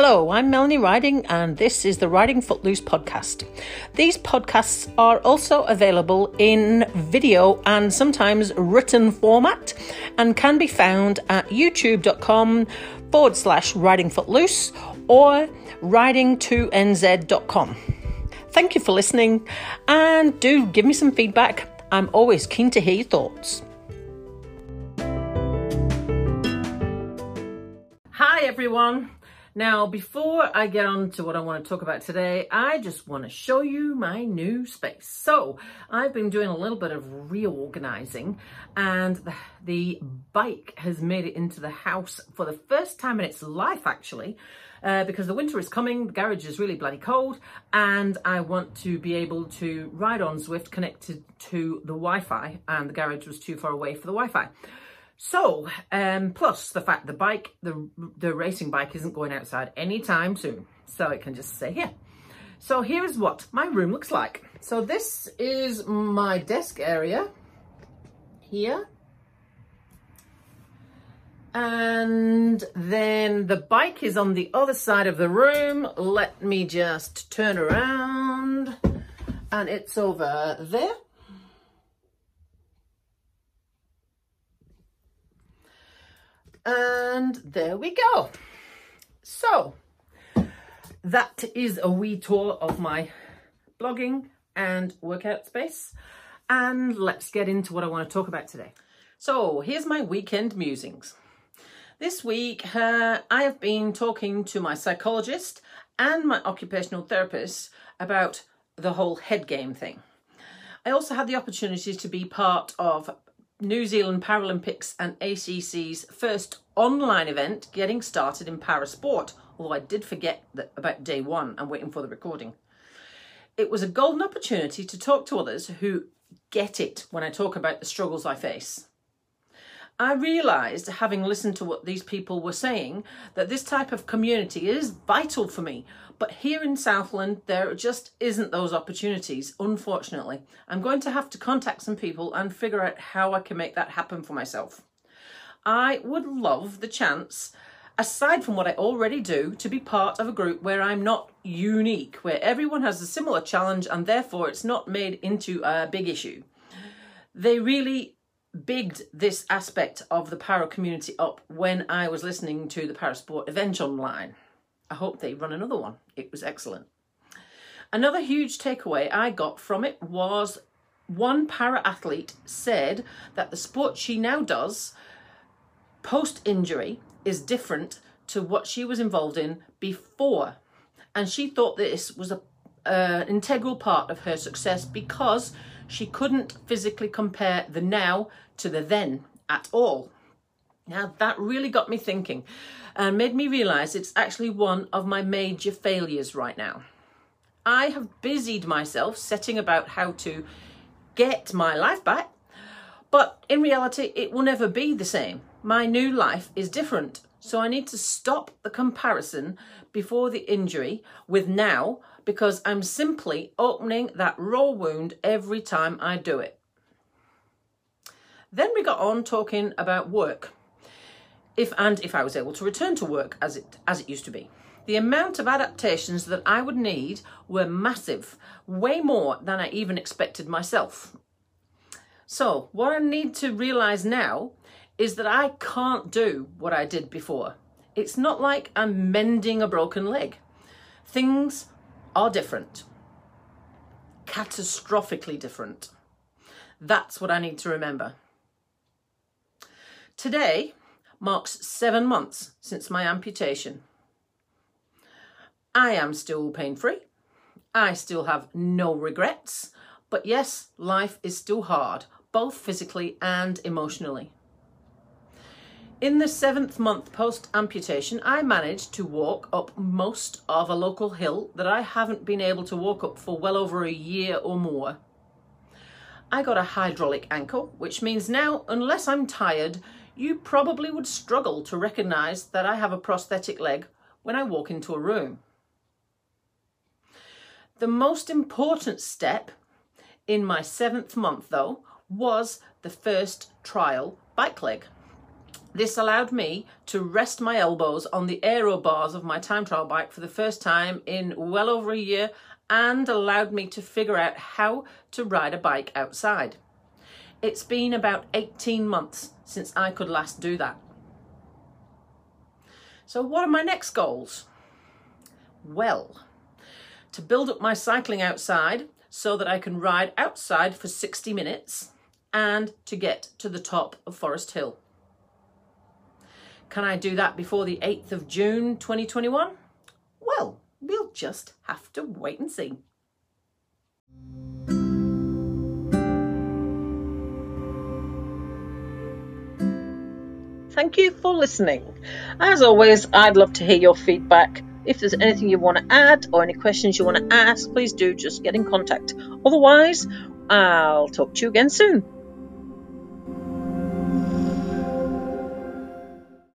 Hello, I'm Melanie Riding, and this is the Riding Footloose podcast. These podcasts are also available in video and sometimes written format and can be found at youtube.com forward slash riding footloose or riding2nz.com. Thank you for listening and do give me some feedback. I'm always keen to hear your thoughts. Hi, everyone. Now, before I get on to what I want to talk about today, I just want to show you my new space. So, I've been doing a little bit of reorganizing, and the, bike has made it into the house for the first time in its life, actually. Uh, because the winter is coming, the garage is really bloody cold, and I want to be able to ride on Zwift connected to the Wi-Fi, and the garage was too far away for the Wi-Fi. So, um, plus the fact the bike, the, the racing bike isn't going outside anytime soon. So it can just stay here. So here is what my room looks like. So this is my desk area here. And then the bike is on the other side of the room. Let me just turn around and it's over there. And there we go. So that is a wee tour of my blogging and workout space. And let's get into what I want to talk about today. So here's my weekend musings. This week, uh, I have been talking to my psychologist and my occupational therapist about the whole head game thing. I also had the opportunity to be part of New Zealand Paralympics and ACC's first online event getting started in parasport, although I did forget that about day one. I'm waiting for the recording. It was a golden opportunity to talk to others who get it when I talk about the struggles I face. I realised, having listened to what these people were saying, that this type of community is vital for me. But here in Southland, there just isn't those opportunities, unfortunately. I'm going to have to contact some people and figure out how I can make that happen for myself. I would love the chance, aside from what I already do, to be part of a group where I'm not unique, where everyone has a similar challenge and therefore it's not made into a big issue. They really bigged this aspect of the para community up when I was listening to the Parasport event online. I hope they run another one. It was excellent. Another huge takeaway I got from it was one para athlete said that the sport she now does post injury is different to what she was involved in before. And she thought this was a, uh, an integral part of her success because she couldn't physically compare the now to the then at all. Now that really got me thinking and made me realize it's actually one of my major failures right now. I have busied myself setting about how to get my life back, but in reality, it will never be the same. My new life is different, so I need to stop the comparison before the injury with now because I'm simply opening that raw wound every time I do it. Then we got on talking about work. If and if I was able to return to work as it as it used to be. The amount of adaptations that I would need were massive, way more than I even expected myself. So, what I need to realize now is that I can't do what I did before. It's not like I'm mending a broken leg. Things are different, catastrophically different. That's what I need to remember. Today marks seven months since my amputation. I am still pain free. I still have no regrets. But yes, life is still hard, both physically and emotionally. In the seventh month post amputation, I managed to walk up most of a local hill that I haven't been able to walk up for well over a year or more. I got a hydraulic ankle, which means now, unless I'm tired, you probably would struggle to recognize that I have a prosthetic leg when I walk into a room. The most important step in my seventh month, though, was the first trial bike leg. This allowed me to rest my elbows on the aero bars of my time trial bike for the first time in well over a year and allowed me to figure out how to ride a bike outside. It's been about 18 months since I could last do that. So what are my next goals? Well, to build up my cycling outside so that I can ride outside for 60 minutes and to get to the top of Forest Hill. Can I do that before the 8th of June 2021? Well, we'll just have to wait and see. Thank you for listening. As always, I'd love to hear your feedback. If there's anything you want to add or any questions you want to ask, please do just get in contact. Otherwise, I'll talk to you again soon.